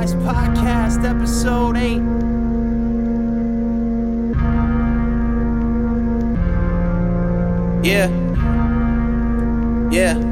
Lies Podcast, Episode 8. Yeah. Yeah.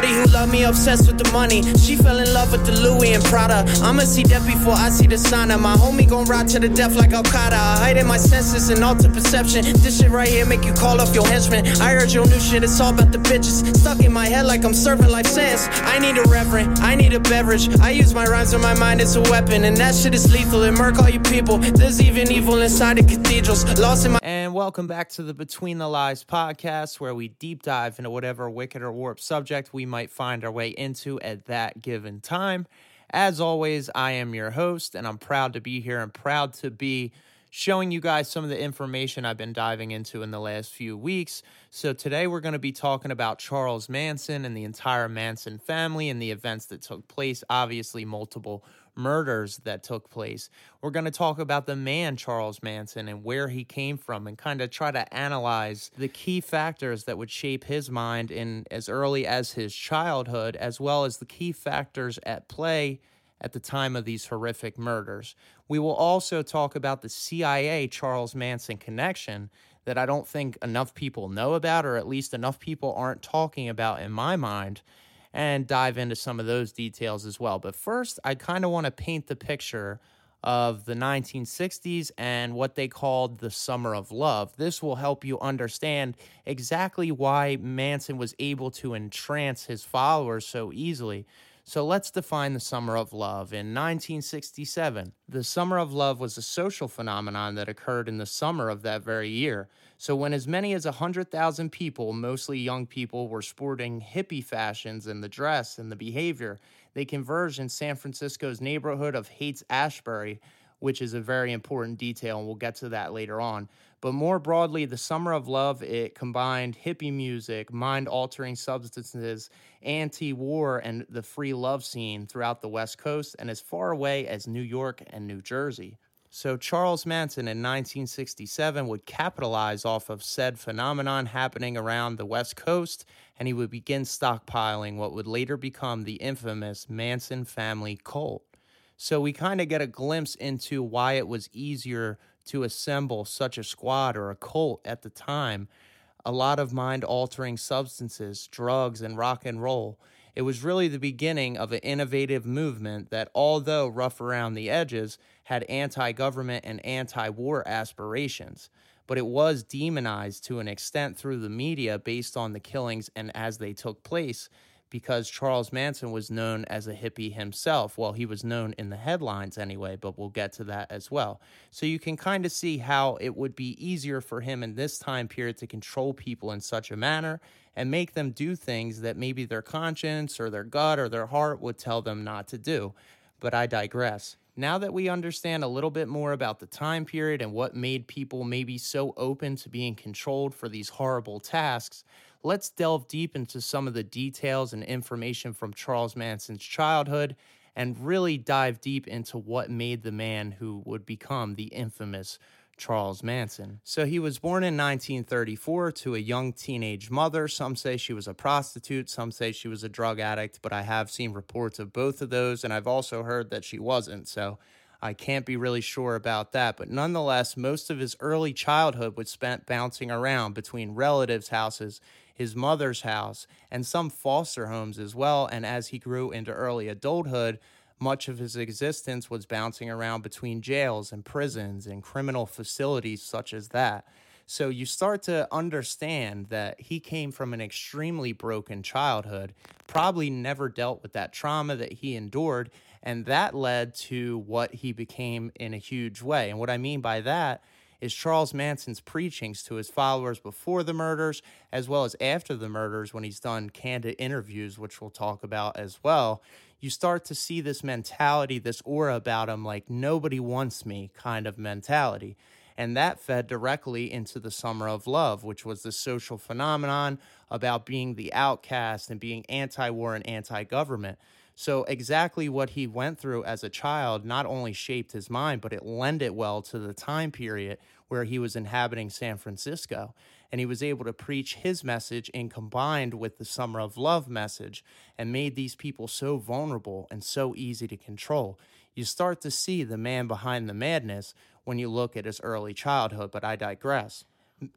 Shorty who love me, obsessed with the money. She fell in love with the Louis and Prada. I'ma see death before I see the sauna. My homie gon' ride to the death like Al Qaeda. I hiding my senses and alter perception. This shit right here make you call off your henchmen. I heard your new shit, it's all about the bitches. Stuck in my head like I'm serving life sentence. I need a reverend, I need a beverage. I use my rhymes in my mind as a weapon. And that shit is lethal. And murk all you people. There's even evil inside the cathedrals. Lost in my. And welcome back to the Between the Lies podcast, where we deep dive into whatever wicked or warped subject we might find our way into at that given time. As always, I am your host, and I'm proud to be here and proud to be showing you guys some of the information I've been diving into in the last few weeks. So, today we're going to be talking about Charles Manson and the entire Manson family and the events that took place. Obviously, multiple murders that took place. We're going to talk about the man, Charles Manson, and where he came from, and kind of try to analyze the key factors that would shape his mind in as early as his childhood, as well as the key factors at play at the time of these horrific murders. We will also talk about the CIA Charles Manson connection that I don't think enough people know about, or at least enough people aren't talking about in my mind and dive into some of those details as well. But first, I kind of want to paint the picture of the 1960s and what they called the Summer of Love. This will help you understand exactly why Manson was able to entrance his followers so easily. So let's define the Summer of Love. In 1967, the Summer of Love was a social phenomenon that occurred in the summer of that very year. So, when as many as 100,000 people, mostly young people, were sporting hippie fashions in the dress and the behavior, they converged in San Francisco's neighborhood of Haight Ashbury, which is a very important detail, and we'll get to that later on. But more broadly, the Summer of Love, it combined hippie music, mind altering substances, anti war, and the free love scene throughout the West Coast and as far away as New York and New Jersey. So, Charles Manson in 1967 would capitalize off of said phenomenon happening around the West Coast, and he would begin stockpiling what would later become the infamous Manson family cult. So, we kind of get a glimpse into why it was easier to assemble such a squad or a cult at the time. A lot of mind altering substances, drugs, and rock and roll. It was really the beginning of an innovative movement that, although rough around the edges, had anti government and anti war aspirations. But it was demonized to an extent through the media based on the killings and as they took place because Charles Manson was known as a hippie himself. Well, he was known in the headlines anyway, but we'll get to that as well. So you can kind of see how it would be easier for him in this time period to control people in such a manner and make them do things that maybe their conscience or their gut or their heart would tell them not to do. But I digress. Now that we understand a little bit more about the time period and what made people maybe so open to being controlled for these horrible tasks, let's delve deep into some of the details and information from Charles Manson's childhood and really dive deep into what made the man who would become the infamous Charles Manson. So he was born in 1934 to a young teenage mother. Some say she was a prostitute, some say she was a drug addict, but I have seen reports of both of those, and I've also heard that she wasn't. So I can't be really sure about that. But nonetheless, most of his early childhood was spent bouncing around between relatives' houses his mother's house, and some foster homes as well. And as he grew into early adulthood, much of his existence was bouncing around between jails and prisons and criminal facilities such as that. So you start to understand that he came from an extremely broken childhood, probably never dealt with that trauma that he endured, and that led to what he became in a huge way. And what I mean by that is Charles Manson's preachings to his followers before the murders, as well as after the murders when he's done candid interviews, which we'll talk about as well. You start to see this mentality, this aura about him, like nobody wants me kind of mentality. And that fed directly into the Summer of Love, which was the social phenomenon about being the outcast and being anti war and anti government. So, exactly what he went through as a child not only shaped his mind, but it lent it well to the time period where he was inhabiting San Francisco. and he was able to preach his message and combined with the Summer of Love message and made these people so vulnerable and so easy to control. You start to see the man behind the madness when you look at his early childhood, but I digress.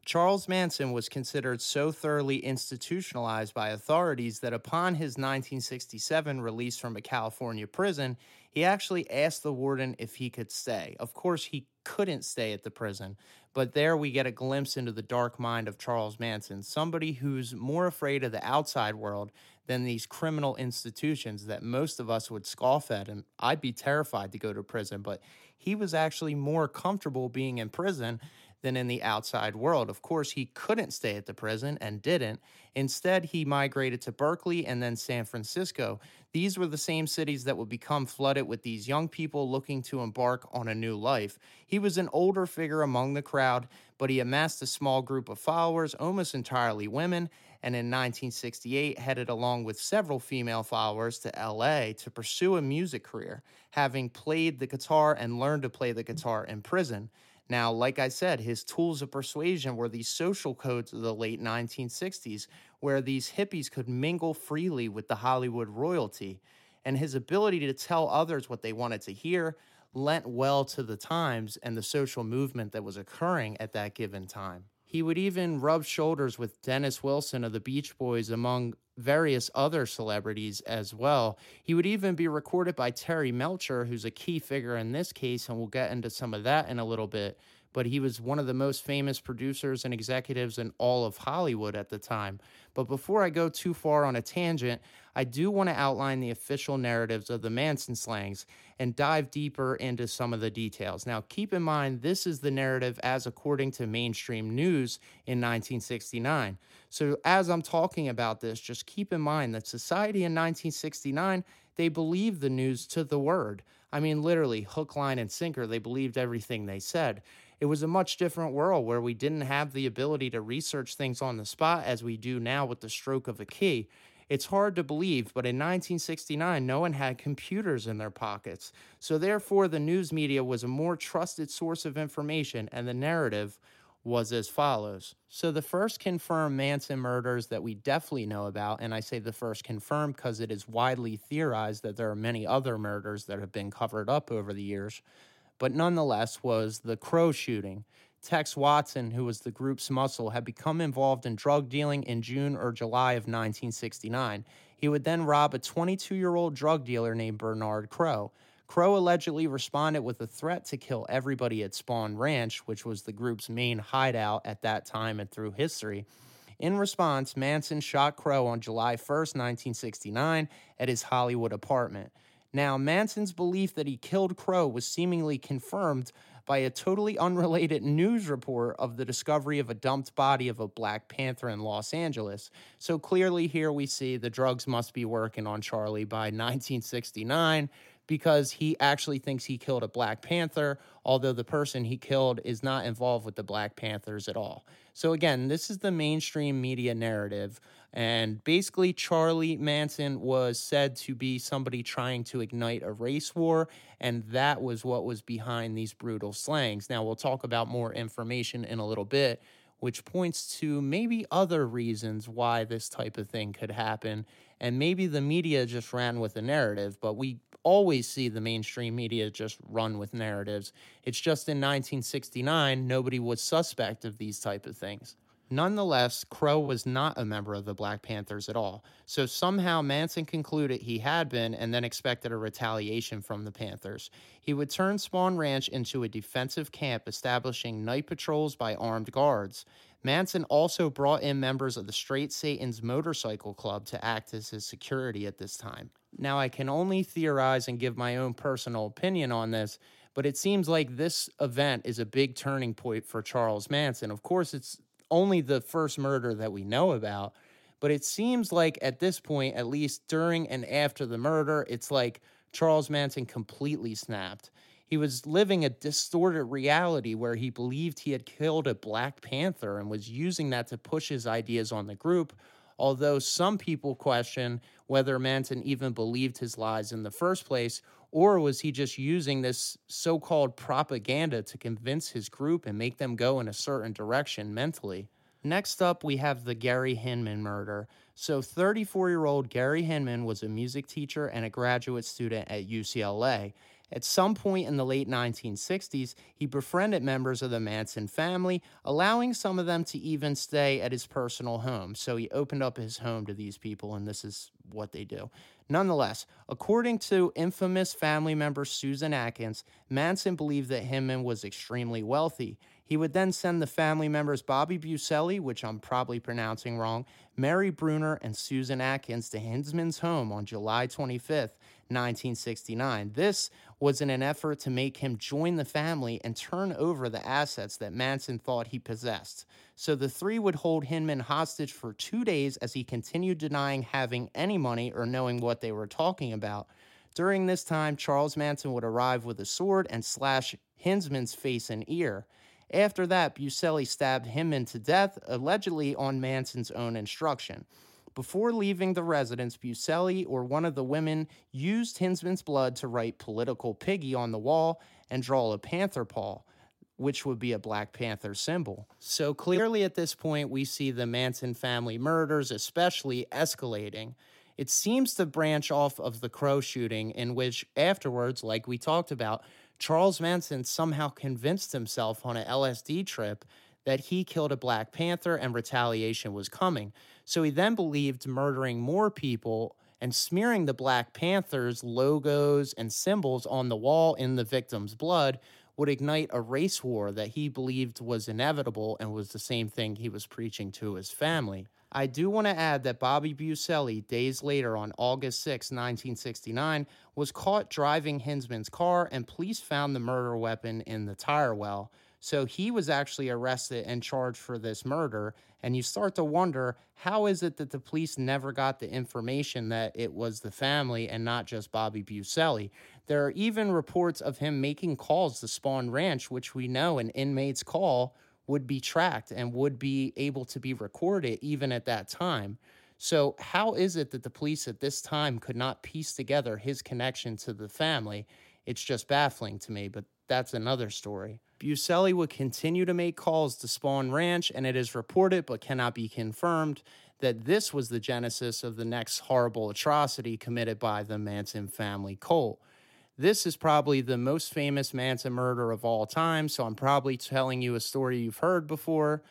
Charles Manson was considered so thoroughly institutionalized by authorities that upon his 1967 release from a California prison, he actually asked the warden if he could stay. Of course, he couldn't stay at the prison, but there we get a glimpse into the dark mind of Charles Manson, somebody who's more afraid of the outside world than these criminal institutions that most of us would scoff at. And I'd be terrified to go to prison, but he was actually more comfortable being in prison than in the outside world. Of course, he couldn't stay at the prison and didn't. Instead, he migrated to Berkeley and then San Francisco. These were the same cities that would become flooded with these young people looking to embark on a new life. He was an older figure among the crowd, but he amassed a small group of followers, almost entirely women, and in 1968 headed along with several female followers to LA to pursue a music career, having played the guitar and learned to play the guitar in prison. Now, like I said, his tools of persuasion were these social codes of the late 1960s, where these hippies could mingle freely with the Hollywood royalty. And his ability to tell others what they wanted to hear lent well to the times and the social movement that was occurring at that given time. He would even rub shoulders with Dennis Wilson of the Beach Boys, among various other celebrities as well. He would even be recorded by Terry Melcher, who's a key figure in this case, and we'll get into some of that in a little bit but he was one of the most famous producers and executives in all of Hollywood at the time. But before I go too far on a tangent, I do want to outline the official narratives of the Manson slangs and dive deeper into some of the details. Now, keep in mind, this is the narrative as according to mainstream news in 1969. So, as I'm talking about this, just keep in mind that society in 1969 they believed the news to the word. I mean, literally, hook, line, and sinker, they believed everything they said it was a much different world where we didn't have the ability to research things on the spot as we do now with the stroke of a key. It's hard to believe, but in 1969, no one had computers in their pockets. So, therefore, the news media was a more trusted source of information, and the narrative was as follows. So, the first confirmed Manson murders that we definitely know about, and I say the first confirmed because it is widely theorized that there are many other murders that have been covered up over the years, but nonetheless was the Crow shooting. Tex Watson, who was the group's muscle, had become involved in drug dealing in June or July of 1969. He would then rob a 22 year old drug dealer named Bernard Crow. Crow allegedly responded with a threat to kill everybody at Spahn Ranch, which was the group's main hideout at that time and through history. In response, Manson shot Crow on July 1st, 1969, at his Hollywood apartment. Now, Manson's belief that he killed Crow was seemingly confirmed by a totally unrelated news report of the discovery of a dumped body of a Black Panther in Los Angeles. So clearly, here we see the drugs must be working on Charlie by 1969 because he actually thinks he killed a Black Panther, although the person he killed is not involved with the Black Panthers at all. So, again, this is the mainstream media narrative. And basically, Charlie Manson was said to be somebody trying to ignite a race war, and that was what was behind these brutal slangs. Now, we'll talk about more information in a little bit which points to maybe other reasons why this type of thing could happen. And maybe the media just ran with a narrative, but we always see the mainstream media just run with narratives. It's just in 1969, nobody was suspect of these type of things. Nonetheless, Crow was not a member of the Black Panthers at all. So somehow Manson concluded he had been and then expected a retaliation from the Panthers. He would turn Spahn Ranch into a defensive camp, establishing night patrols by armed guards. Manson also brought in members of the Straight Satan's motorcycle club to act as his security at this time. Now, I can only theorize and give my own personal opinion on this, but it seems like this event is a big turning point for Charles Manson. Of course, it's only the first murder that we know about. But it seems like at this point, at least during and after the murder, it's like Charles Manson completely snapped. He was living a distorted reality where he believed he had killed a Black Panther and was using that to push his ideas on the group. Although some people question whether Manson even believed his lies in the first place or was he just using this so called propaganda to convince his group and make them go in a certain direction mentally? Next up, we have the Gary Hinman murder. So, 34 year old Gary Hinman was a music teacher and a graduate student at UCLA. At some point in the late 1960s, he befriended members of the Manson family, allowing some of them to even stay at his personal home. So he opened up his home to these people, and this is what they do. Nonetheless, according to infamous family member Susan Atkins, Manson believed that Hinman was extremely wealthy. He would then send the family members Bobby Buscelli, which I'm probably pronouncing wrong, Mary Brunner, and Susan Atkins to Hinman's home on July 25th, 1969. This was in an effort to make him join the family and turn over the assets that Manson thought he possessed. So the three would hold Hinman hostage for two days as he continued denying having any money or knowing what they were talking about. During this time, Charles Manson would arrive with a sword and slash Hinman's face and ear. After that, Buscelli stabbed Hinman to death, allegedly on Manson's own instruction. Before leaving the residence, Buscelli or one of the women used Hinsman's blood to write political piggy on the wall and draw a panther paw, which would be a Black Panther symbol. So clearly at this point, we see the Manson family murders, especially escalating. It seems to branch off of the Crow shooting, in which afterwards, like we talked about, Charles Manson somehow convinced himself on an LSD trip that he killed a Black Panther and retaliation was coming. So he then believed murdering more people and smearing the Black Panthers' logos and symbols on the wall in the victim's blood would ignite a race war that he believed was inevitable and was the same thing he was preaching to his family. I do want to add that Bobby Buscelli, days later on August 6, 1969, was caught driving Hinman's car and police found the murder weapon in the tire well. So he was actually arrested and charged for this murder. And you start to wonder how is it that the police never got the information that it was the family and not just Bobby Buscelli? There are even reports of him making calls to Spahn Ranch, which we know an inmate's call would be tracked and would be able to be recorded even at that time. So, how is it that the police at this time could not piece together his connection to the family? It's just baffling to me, but that's another story. Buscelli would continue to make calls to Spahn Ranch, and it is reported but cannot be confirmed that this was the genesis of the next horrible atrocity committed by the Manson family cult. This is probably the most famous Manson murder of all time, so I'm probably telling you a story you've heard before,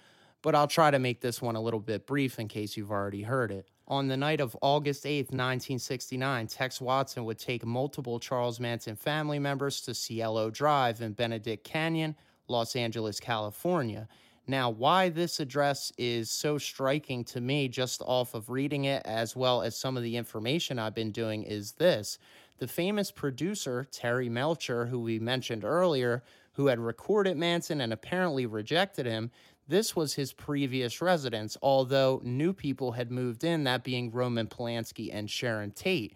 but I'll try to make this one a little bit brief in case you've already heard it. On the night of August 8, 1969, Tex Watson would take multiple Charles Manson family members to Cielo Drive in Benedict Canyon, Los Angeles, California. Now, why this address is so striking to me just off of reading it, as well as some of the information I've been doing, is this. The famous producer, Terry Melcher, who we mentioned earlier, who had recorded Manson and apparently rejected him, this was his previous residence, although new people had moved in, that being Roman Polanski and Sharon Tate.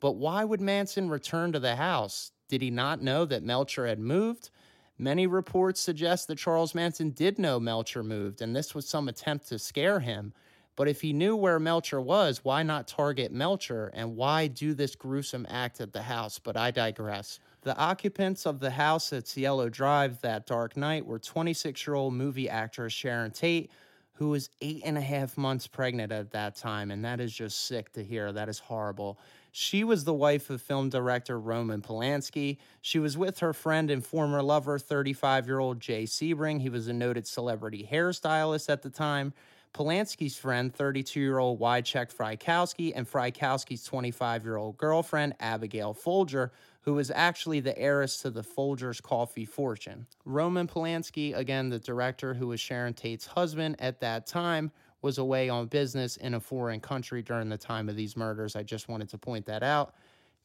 But why would Manson return to the house? Did he not know that Melcher had moved? Many reports suggest that Charles Manson did know Melcher moved, and this was some attempt to scare him. But if he knew where Melcher was, why not target Melcher and why do this gruesome act at the house? But I digress. The occupants of the house at Cielo Drive that dark night were 26 year old movie actress Sharon Tate, who was eight and a half months pregnant at that time. And that is just sick to hear. That is horrible. She was the wife of film director Roman Polanski. She was with her friend and former lover, 35 year old Jay Sebring. He was a noted celebrity hairstylist at the time. Polanski's friend, 32 year old Wojciech Frykowski, and Frykowski's 25 year old girlfriend, Abigail Folger, who was actually the heiress to the Folgers coffee fortune. Roman Polanski, again, the director who was Sharon Tate's husband at that time, was away on business in a foreign country during the time of these murders. I just wanted to point that out.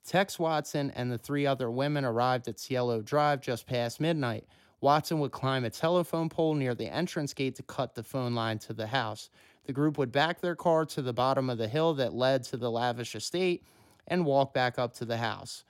Tex Watson and the three other women arrived at Cielo Drive just past midnight. Watson would climb a telephone pole near the entrance gate to cut the phone line to the house. The group would back their car to the bottom of the hill that led to the lavish estate and walk back up to the house.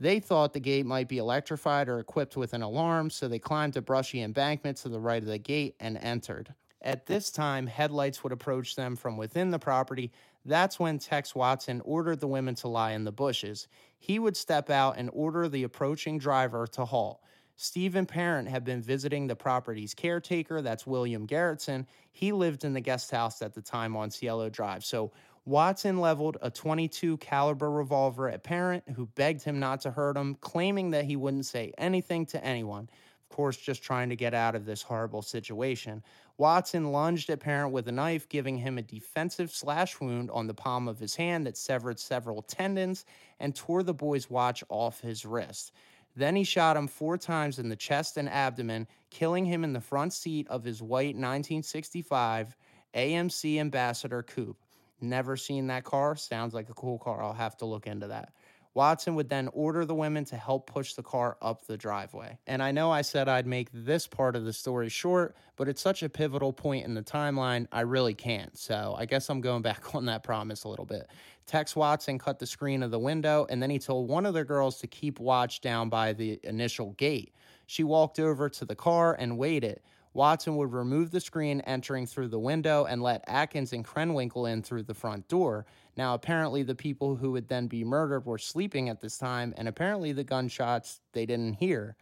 They thought the gate might be electrified or equipped with an alarm, so they climbed a brushy embankment to the right of the gate and entered. At this time, headlights would approach them from within the property. That's when Tex Watson ordered the women to lie in the bushes. He would step out and order the approaching driver to halt. Stephen Parent had been visiting the property's caretaker, that's William Garretson. He lived in the guest house at the time on Cielo Drive. So Watson leveled a 22 caliber revolver at Parent, who begged him not to hurt him, claiming that he wouldn't say anything to anyone. Of course, just trying to get out of this horrible situation. Watson lunged at Parent with a knife, giving him a defensive slash wound on the palm of his hand that severed several tendons and tore the boy's watch off his wrist. Then he shot him four times in the chest and abdomen, killing him in the front seat of his white 1965 AMC Ambassador coupe. Never seen that car. Sounds like a cool car. I'll have to look into that. Watson would then order the women to help push the car up the driveway. And I know I said I'd make this part of the story short, but it's such a pivotal point in the timeline, I really can't. So I guess I'm going back on that promise a little bit. Tex Watson cut the screen of the window, and then he told one of the girls to keep watch down by the initial gate. She walked over to the car and waited. Watson would remove the screen entering through the window and let Atkins and Krenwinkel in through the front door. Now, apparently, the people who would then be murdered were sleeping at this time, and apparently, the gunshots they didn't hear.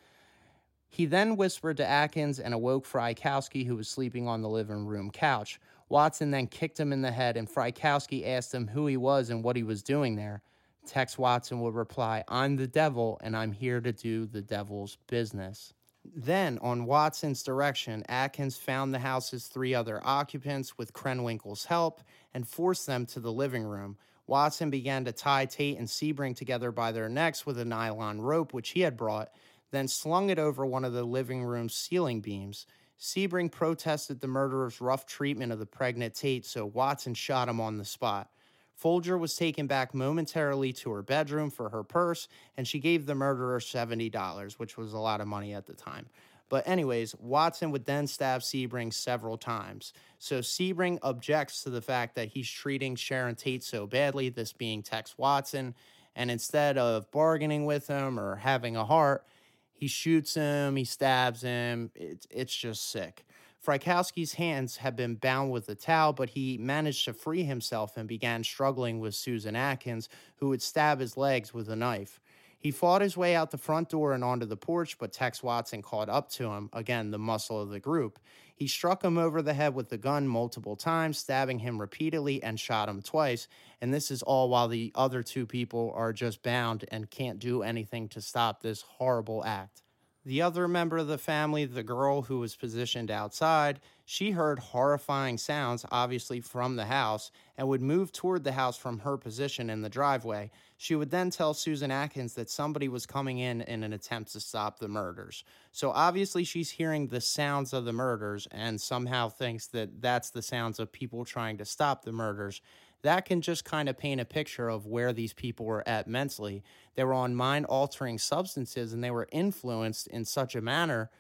He then whispered to Atkins and awoke Frykowski, who was sleeping on the living room couch. Watson then kicked him in the head, and Frykowski asked him who he was and what he was doing there. Tex Watson would reply, I'm the devil, and I'm here to do the devil's business. Then, on Watson's direction, Atkins found the house's three other occupants with Krenwinkel's help and forced them to the living room. Watson began to tie Tate and Sebring together by their necks with a nylon rope which he had brought, then slung it over one of the living room's ceiling beams. Sebring protested the murderer's rough treatment of the pregnant Tate, so Watson shot him on the spot. Folger was taken back momentarily to her bedroom for her purse, and she gave the murderer $70, which was a lot of money at the time. But, anyways, Watson would then stab Sebring several times. So, Sebring objects to the fact that he's treating Sharon Tate so badly, this being Tex Watson, and instead of bargaining with him or having a heart, he shoots him, he stabs him. It's, it's just sick. Frykowski's hands had been bound with a towel, but he managed to free himself and began struggling with Susan Atkins, who would stab his legs with a knife. He fought his way out the front door and onto the porch, but Tex Watson caught up to him, again, the muscle of the group. He struck him over the head with the gun multiple times, stabbing him repeatedly, and shot him twice. And this is all while the other two people are just bound and can't do anything to stop this horrible act. The other member of the family, the girl who was positioned outside, she heard horrifying sounds, obviously from the house, and would move toward the house from her position in the driveway. She would then tell Susan Atkins that somebody was coming in in an attempt to stop the murders. So obviously, she's hearing the sounds of the murders and somehow thinks that that's the sounds of people trying to stop the murders that can just kind of paint a picture of where these people were at mentally. They were on mind altering substances and they were influenced in such a manner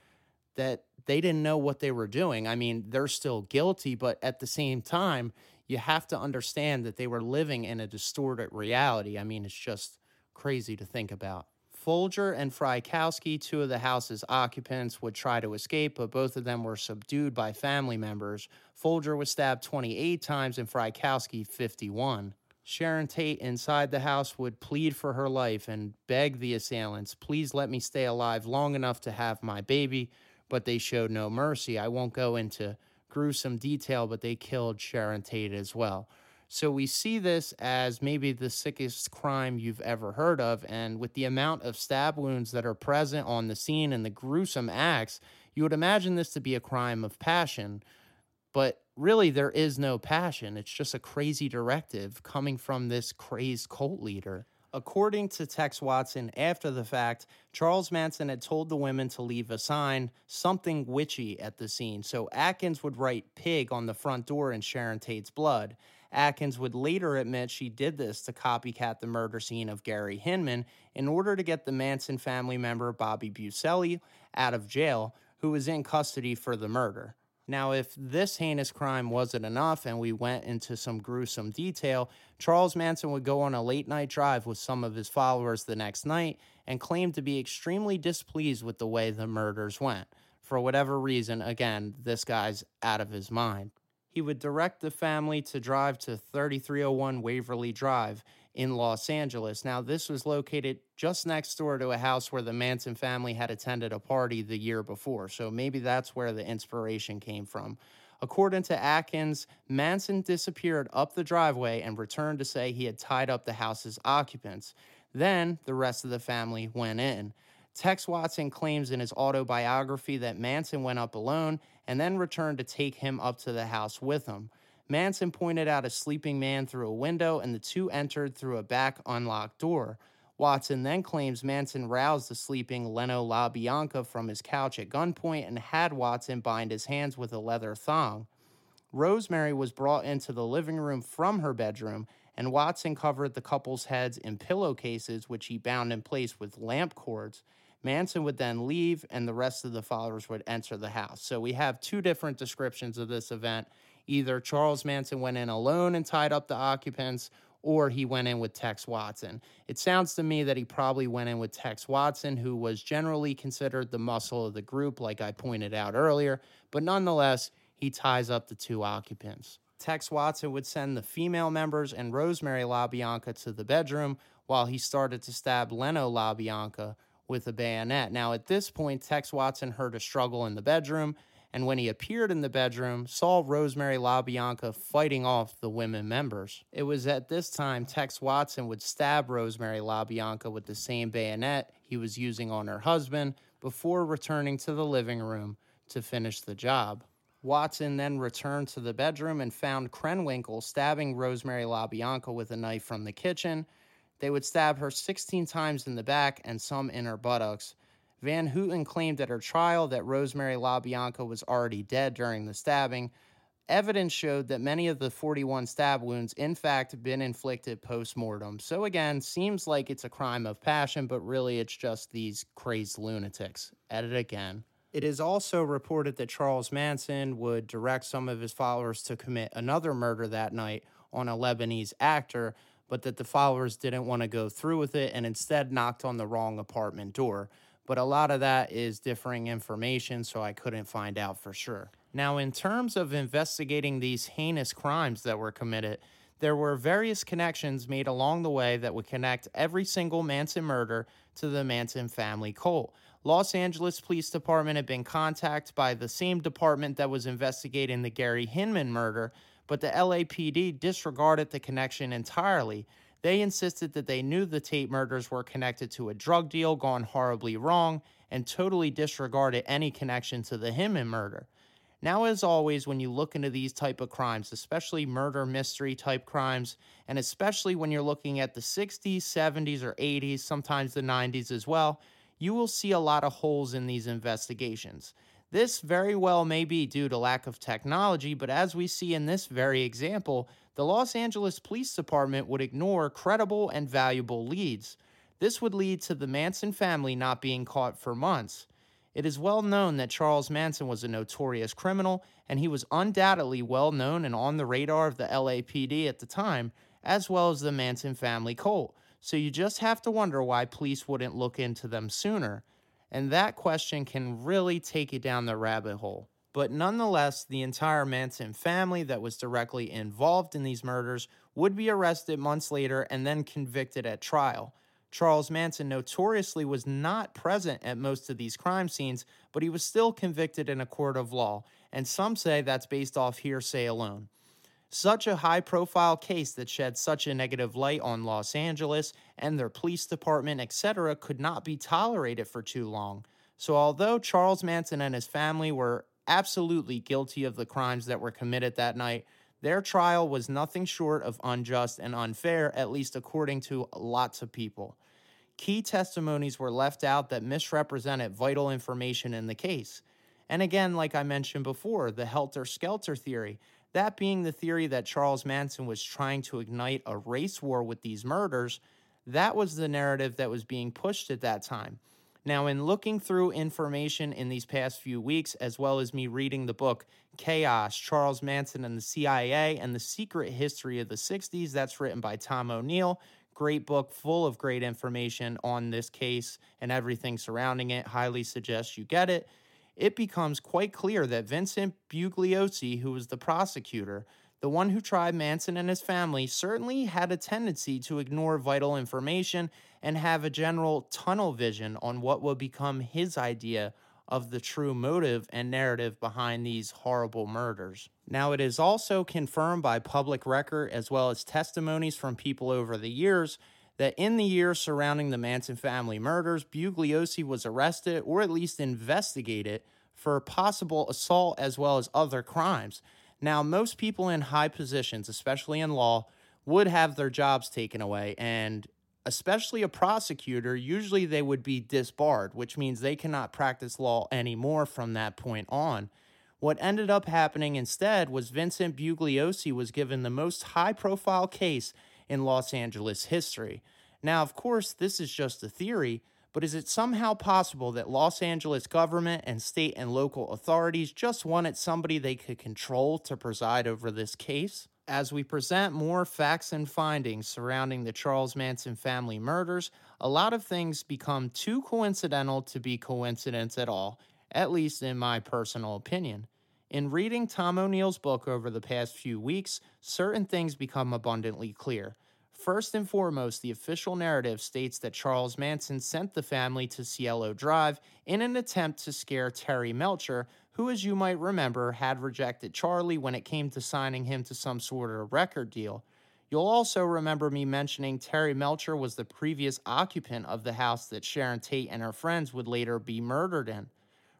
that they didn't know what they were doing. I mean, they're still guilty, but at the same time, you have to understand that they were living in a distorted reality. I mean, it's just crazy to think about. Folger and Frykowski, two of the house's occupants, would try to escape, but both of them were subdued by family members. Folger was stabbed 28 times and Frykowski 51. Sharon Tate inside the house would plead for her life and beg the assailants, please let me stay alive long enough to have my baby, but they showed no mercy. I won't go into gruesome detail, but they killed Sharon Tate as well. So we see this as maybe the sickest crime you've ever heard of. And with the amount of stab wounds that are present on the scene and the gruesome acts, you would imagine this to be a crime of passion. But really, there is no passion. It's just a crazy directive coming from this crazed cult leader. According to Tex Watson, after the fact, Charles Manson had told the women to leave a sign, something witchy, at the scene. So Atkins would write pig on the front door in Sharon Tate's blood. Atkins would later admit she did this to copycat the murder scene of Gary Hinman in order to get the Manson family member Bobby Buselli out of jail, who was in custody for the murder. Now, if this heinous crime wasn't enough and we went into some gruesome detail, Charles Manson would go on a late night drive with some of his followers the next night and claim to be extremely displeased with the way the murders went. For whatever reason, again, this guy's out of his mind. He would direct the family to drive to 3301 Waverly Drive in Los Angeles. Now, this was located just next door to a house where the Manson family had attended a party the year before. So maybe that's where the inspiration came from. According to Atkins, Manson disappeared up the driveway and returned to say he had tied up the house's occupants. Then the rest of the family went in. Tex Watson claims in his autobiography that Manson went up alone and then returned to take him up to the house with him. Manson pointed out a sleeping man through a window, and the two entered through a back unlocked door. Watson then claims Manson roused the sleeping Leno LaBianca from his couch at gunpoint and had Watson bind his hands with a leather thong. Rosemary was brought into the living room from her bedroom, and Watson covered the couple's heads in pillowcases, which he bound in place with lamp cords. Manson would then leave, and the rest of the followers would enter the house. So we have two different descriptions of this event, either Charles Manson went in alone and tied up the occupants, or he went in with Tex Watson. It sounds to me that he probably went in with Tex Watson, who was generally considered the muscle of the group, like I pointed out earlier, but nonetheless, he ties up the two occupants. Tex Watson would send the female members and Rosemary LaBianca to the bedroom while he started to stab Leno LaBianca with a bayonet. Now, at this point, Tex Watson heard a struggle in the bedroom and when he appeared in the bedroom, saw Rosemary LaBianca fighting off the women members. It was at this time Tex Watson would stab Rosemary LaBianca with the same bayonet he was using on her husband before returning to the living room to finish the job. Watson then returned to the bedroom and found Krenwinkel stabbing Rosemary LaBianca with a knife from the kitchen. They would stab her 16 times in the back and some in her buttocks. Van Houten claimed at her trial that Rosemary LaBianca was already dead during the stabbing. Evidence showed that many of the 41 stab wounds, in fact, been inflicted post mortem. So, again, seems like it's a crime of passion, but really it's just these crazed lunatics. Edit again. It is also reported that Charles Manson would direct some of his followers to commit another murder that night on a Lebanese actor, but that the followers didn't want to go through with it and instead knocked on the wrong apartment door but a lot of that is differing information, so I couldn't find out for sure. Now, in terms of investigating these heinous crimes that were committed, there were various connections made along the way that would connect every single Manson murder to the Manson family cult. Los Angeles Police Department had been contacted by the same department that was investigating the Gary Hinman murder, but the LAPD disregarded the connection entirely. They insisted that they knew the Tate murders were connected to a drug deal gone horribly wrong and totally disregarded any connection to the Hinman murder. Now, as always, when you look into these type of crimes, especially murder mystery type crimes, and especially when you're looking at the 60s, 70s, or 80s, sometimes the 90s as well, you will see a lot of holes in these investigations. This very well may be due to lack of technology, but as we see in this very example, the Los Angeles Police Department would ignore credible and valuable leads. This would lead to the Manson family not being caught for months. It is well known that Charles Manson was a notorious criminal, and he was undoubtedly well known and on the radar of the LAPD at the time, as well as the Manson family cult. So you just have to wonder why police wouldn't look into them sooner. And that question can really take you down the rabbit hole. But nonetheless, the entire Manson family that was directly involved in these murders would be arrested months later and then convicted at trial. Charles Manson notoriously was not present at most of these crime scenes, but he was still convicted in a court of law, and some say that's based off hearsay alone. Such a high profile case that shed such a negative light on Los Angeles and their police department, etc., could not be tolerated for too long. So, although Charles Manson and his family were absolutely guilty of the crimes that were committed that night, their trial was nothing short of unjust and unfair, at least according to lots of people. Key testimonies were left out that misrepresented vital information in the case. And again, like I mentioned before, the helter skelter theory that being the theory that Charles Manson was trying to ignite a race war with these murders, that was the narrative that was being pushed at that time. Now, in looking through information in these past few weeks, as well as me reading the book Chaos Charles Manson and the CIA and the Secret History of the 60s, that's written by Tom O'Neill. Great book, full of great information on this case and everything surrounding it. Highly suggest you get it it becomes quite clear that Vincent Bugliosi, who was the prosecutor, the one who tried Manson and his family, certainly had a tendency to ignore vital information and have a general tunnel vision on what would become his idea of the true motive and narrative behind these horrible murders. Now, it is also confirmed by public record as well as testimonies from people over the years that in the years surrounding the Manson family murders, Bugliosi was arrested or at least investigated for possible assault as well as other crimes. Now, most people in high positions, especially in law, would have their jobs taken away, and especially a prosecutor, usually they would be disbarred, which means they cannot practice law anymore from that point on. What ended up happening instead was Vincent Bugliosi was given the most high profile case in Los Angeles history. Now, of course, this is just a theory, but is it somehow possible that Los Angeles government and state and local authorities just wanted somebody they could control to preside over this case? As we present more facts and findings surrounding the Charles Manson family murders, a lot of things become too coincidental to be coincidence at all, at least in my personal opinion. In reading Tom O'Neill's book over the past few weeks, certain things become abundantly clear. First and foremost, the official narrative states that Charles Manson sent the family to Cielo Drive in an attempt to scare Terry Melcher, who, as you might remember, had rejected Charlie when it came to signing him to some sort of record deal. You'll also remember me mentioning Terry Melcher was the previous occupant of the house that Sharon Tate and her friends would later be murdered in.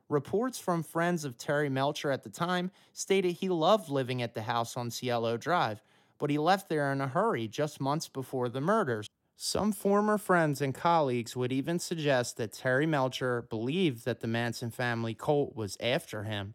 Reports from friends of Terry Melcher at the time stated he loved living at the house on Cielo Drive, but he left there in a hurry just months before the murders. Some former friends and colleagues would even suggest that Terry Melcher believed that the Manson family cult was after him.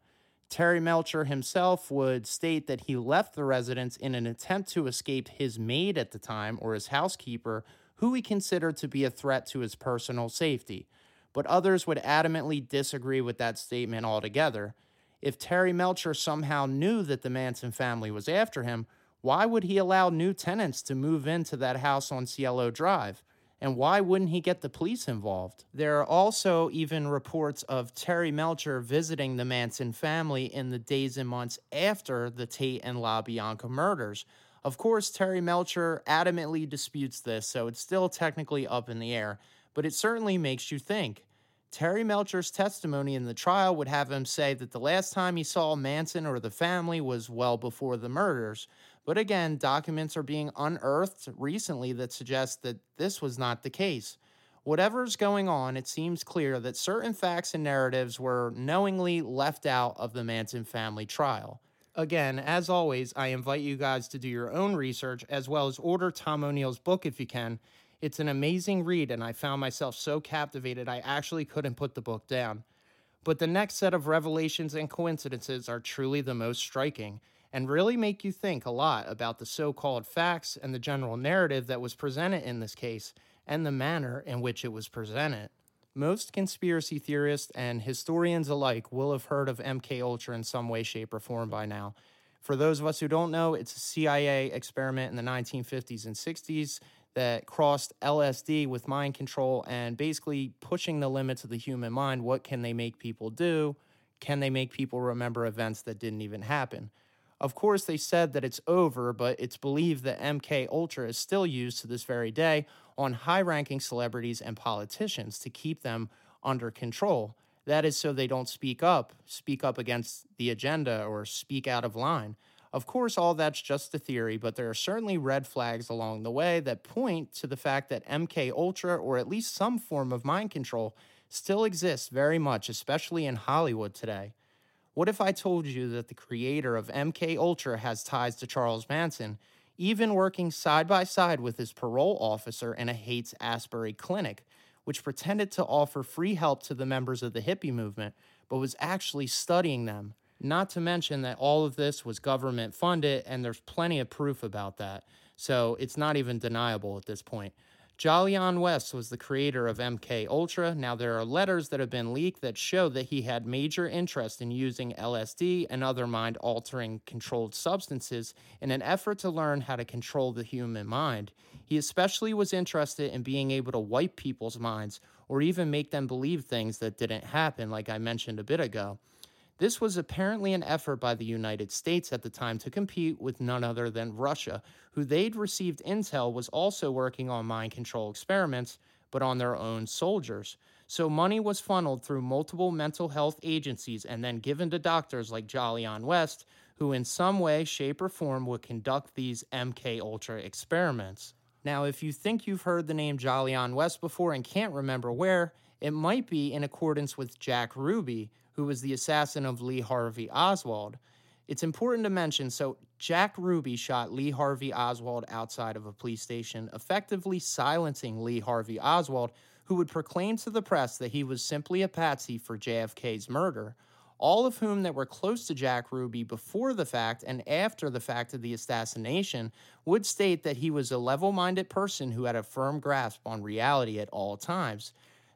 Terry Melcher himself would state that he left the residence in an attempt to escape his maid at the time, or his housekeeper, who he considered to be a threat to his personal safety. But others would adamantly disagree with that statement altogether. If Terry Melcher somehow knew that the Manson family was after him, why would he allow new tenants to move into that house on Cielo Drive? And why wouldn't he get the police involved? There are also even reports of Terry Melcher visiting the Manson family in the days and months after the Tate and LaBianca murders. Of course, Terry Melcher adamantly disputes this, so it's still technically up in the air, but it certainly makes you think. Terry Melcher's testimony in the trial would have him say that the last time he saw Manson or the family was well before the murders. But again, documents are being unearthed recently that suggest that this was not the case. Whatever's going on, it seems clear that certain facts and narratives were knowingly left out of the Manson family trial. Again, as always, I invite you guys to do your own research as well as order Tom O'Neill's book if you can. It's an amazing read, and I found myself so captivated I actually couldn't put the book down. But the next set of revelations and coincidences are truly the most striking and really make you think a lot about the so called facts and the general narrative that was presented in this case and the manner in which it was presented. Most conspiracy theorists and historians alike will have heard of MK Ultra in some way, shape, or form by now. For those of us who don't know, it's a CIA experiment in the 1950s and 60s that crossed LSD with mind control and basically pushing the limits of the human mind. What can they make people do? Can they make people remember events that didn't even happen? Of course, they said that it's over, but it's believed that MK Ultra is still used to this very day on high-ranking celebrities and politicians to keep them under control. That is so they don't speak up, speak up against the agenda or speak out of line. Of course, all that's just a theory, but there are certainly red flags along the way that point to the fact that MK Ultra or at least some form of mind control still exists very much, especially in Hollywood today. What if I told you that the creator of MK Ultra has ties to Charles Manson, even working side by side with his parole officer in a Haight Ashbury clinic, which pretended to offer free help to the members of the hippie movement, but was actually studying them? Not to mention that all of this was government funded, and there's plenty of proof about that. So it's not even deniable at this point. Jolyon West was the creator of MK Ultra. Now there are letters that have been leaked that show that he had major interest in using LSD and other mind-altering controlled substances in an effort to learn how to control the human mind. He especially was interested in being able to wipe people's minds or even make them believe things that didn't happen, like I mentioned a bit ago. This was apparently an effort by the United States at the time to compete with none other than Russia, who they'd received intel was also working on mind control experiments, but on their own soldiers. So money was funneled through multiple mental health agencies and then given to doctors like Jolyon West, who in some way, shape, or form would conduct these MK Ultra experiments. Now, if you think you've heard the name Jolyon West before and can't remember where, it might be in accordance with Jack Ruby, who was the assassin of Lee Harvey Oswald. It's important to mention so, Jack Ruby shot Lee Harvey Oswald outside of a police station, effectively silencing Lee Harvey Oswald, who would proclaim to the press that he was simply a patsy for JFK's murder. All of whom that were close to Jack Ruby before the fact and after the fact of the assassination would state that he was a level minded person who had a firm grasp on reality at all times.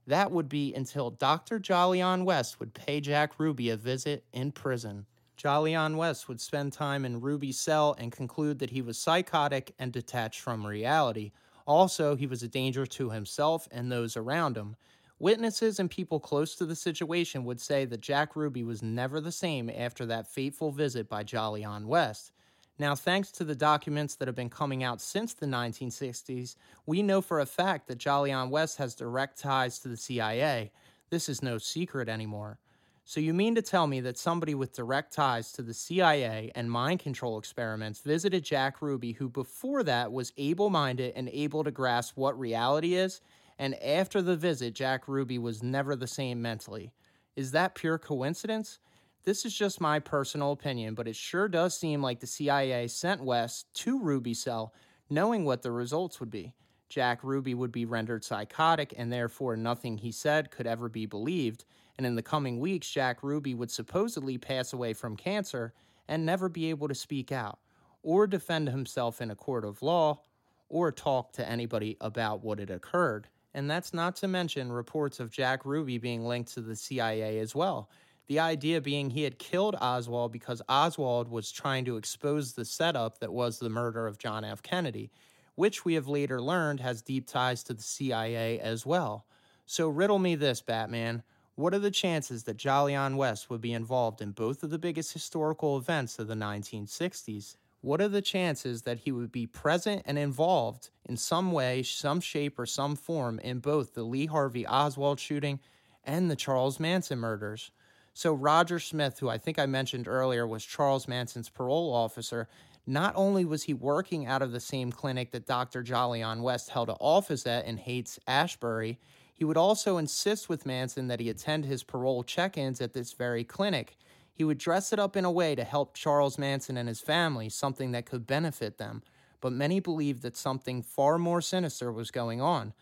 That would be until Dr. Jolyon West would pay Jack Ruby a visit in prison. Jolyon West would spend time in Ruby's cell and conclude that he was psychotic and detached from reality. Also, he was a danger to himself and those around him. Witnesses and people close to the situation would say that Jack Ruby was never the same after that fateful visit by Jolyon West. Now, thanks to the documents that have been coming out since the 1960s, we know for a fact that Jolyon West has direct ties to the CIA. This is no secret anymore. So, you mean to tell me that somebody with direct ties to the CIA and mind control experiments visited Jack Ruby, who before that was able minded and able to grasp what reality is, and after the visit, Jack Ruby was never the same mentally? Is that pure coincidence? This is just my personal opinion, but it sure does seem like the CIA sent West to Ruby Cell knowing what the results would be. Jack Ruby would be rendered psychotic, and therefore nothing he said could ever be believed. And in the coming weeks, Jack Ruby would supposedly pass away from cancer and never be able to speak out, or defend himself in a court of law, or talk to anybody about what had occurred. And that's not to mention reports of Jack Ruby being linked to the CIA as well. The idea being he had killed Oswald because Oswald was trying to expose the setup that was the murder of John F. Kennedy, which we have later learned has deep ties to the CIA as well. So, riddle me this, Batman. What are the chances that Jolyon West would be involved in both of the biggest historical events of the 1960s? What are the chances that he would be present and involved in some way, some shape, or some form in both the Lee Harvey Oswald shooting and the Charles Manson murders? So, Roger Smith, who I think I mentioned earlier was Charles Manson's parole officer, not only was he working out of the same clinic that Dr. Jolyon West held an office at in Haight Ashbury, he would also insist with Manson that he attend his parole check ins at this very clinic. He would dress it up in a way to help Charles Manson and his family, something that could benefit them. But many believed that something far more sinister was going on.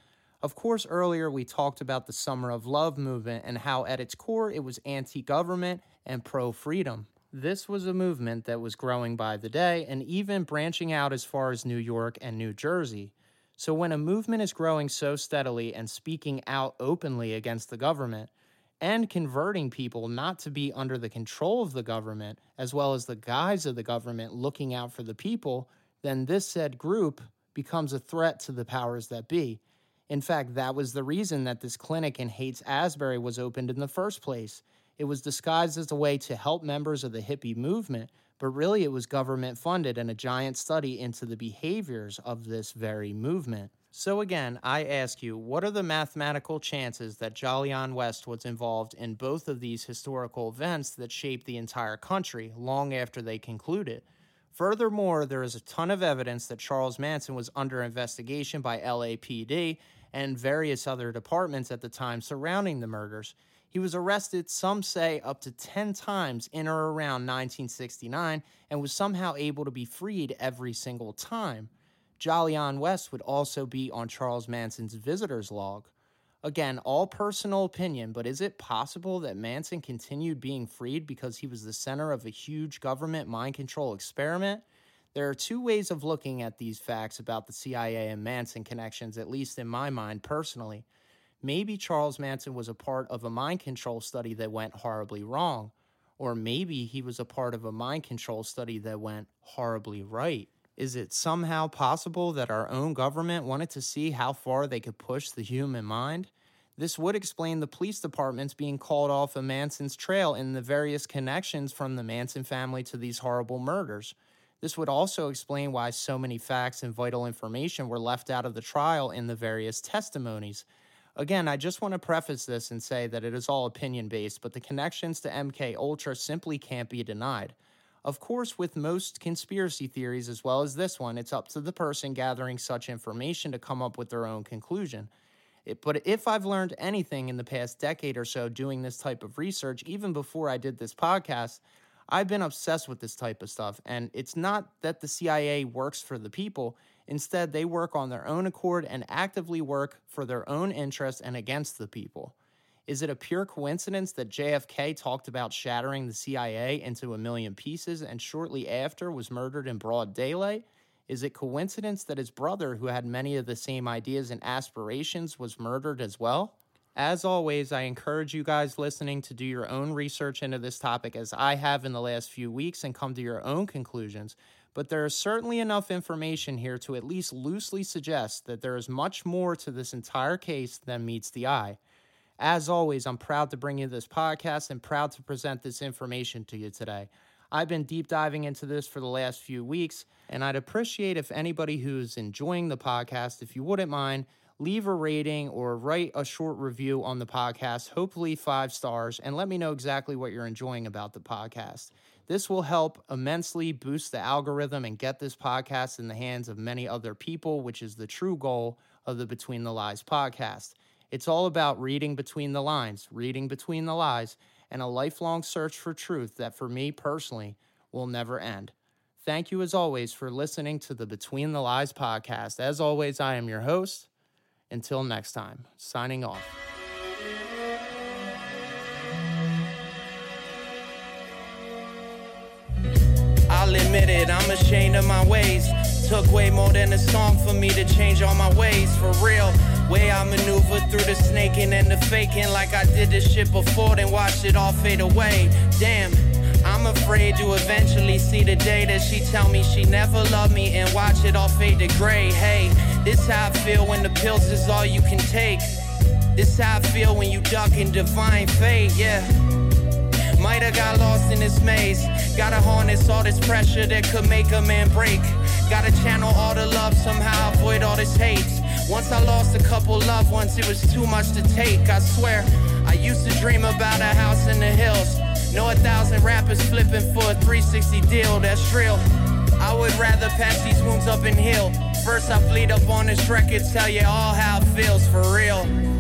Of course, earlier we talked about the Summer of Love movement and how at its core it was anti government and pro freedom. This was a movement that was growing by the day and even branching out as far as New York and New Jersey. So, when a movement is growing so steadily and speaking out openly against the government, and converting people not to be under the control of the government, as well as the guise of the government looking out for the people, then this said group becomes a threat to the powers that be. In fact, that was the reason that this clinic in Haight Ashbury was opened in the first place. It was disguised as a way to help members of the hippie movement, but really it was government funded and a giant study into the behaviors of this very movement. So, again, I ask you, what are the mathematical chances that Jolyon West was involved in both of these historical events that shaped the entire country long after they concluded? Furthermore, there is a ton of evidence that Charles Manson was under investigation by LAPD and various other departments at the time surrounding the murders. He was arrested, some say, up to 10 times in or around 1969 and was somehow able to be freed every single time. Jolyon West would also be on Charles Manson's visitor's log. Again, all personal opinion, but is it possible that Manson continued being freed because he was the center of a huge government mind control experiment? There are two ways of looking at these facts about the CIA and Manson connections, at least in my mind personally. Maybe Charles Manson was a part of a mind control study that went horribly wrong, or maybe he was a part of a mind control study that went horribly right. Is it somehow possible that our own government wanted to see how far they could push the human mind? This would explain the police departments being called off of Manson's trail and the various connections from the Manson family to these horrible murders. This would also explain why so many facts and vital information were left out of the trial in the various testimonies. Again, I just want to preface this and say that it is all opinion based, but the connections to MK Ultra simply can't be denied. Of course, with most conspiracy theories, as well as this one, it's up to the person gathering such information to come up with their own conclusion. It, but if I've learned anything in the past decade or so doing this type of research, even before I did this podcast, I've been obsessed with this type of stuff. And it's not that the CIA works for the people, instead, they work on their own accord and actively work for their own interests and against the people. Is it a pure coincidence that JFK talked about shattering the CIA into a million pieces and shortly after was murdered in broad daylight? Is it coincidence that his brother, who had many of the same ideas and aspirations, was murdered as well? As always, I encourage you guys listening to do your own research into this topic as I have in the last few weeks and come to your own conclusions. But there is certainly enough information here to at least loosely suggest that there is much more to this entire case than meets the eye. As always, I'm proud to bring you this podcast and proud to present this information to you today. I've been deep diving into this for the last few weeks, and I'd appreciate if anybody who's enjoying the podcast, if you wouldn't mind, leave a rating or write a short review on the podcast, hopefully five stars, and let me know exactly what you're enjoying about the podcast. This will help immensely boost the algorithm and get this podcast in the hands of many other people, which is the true goal of the Between the Lies podcast. It's all about reading between the lines, reading between the lies, and a lifelong search for truth that, for me personally, will never end. Thank you, as always, for listening to the Between the Lies podcast. As always, I am your host. Until next time, signing off. I'll admit it, I'm ashamed of my ways. Took way more than a song for me to change all my ways, for real. Way I maneuver through the snaking and the faking like I did this shit before, then watched it all fade away. Damn. I'm afraid to eventually see the day that she tell me she never loved me and watch it all fade to gray. Hey, this how I feel when the pills is all you can take. This how I feel when you duck in divine fate, yeah. Might have got lost in this maze. Gotta harness all this pressure that could make a man break. Gotta channel all the love, somehow avoid all this hate. Once I lost a couple loved ones, it was too much to take. I swear, I used to dream about a house in the hills. Know a thousand rappers flipping for a 360 deal, that's real. I would rather patch these wounds up and heal. First, I bleed up on this record, tell you all how it feels for real.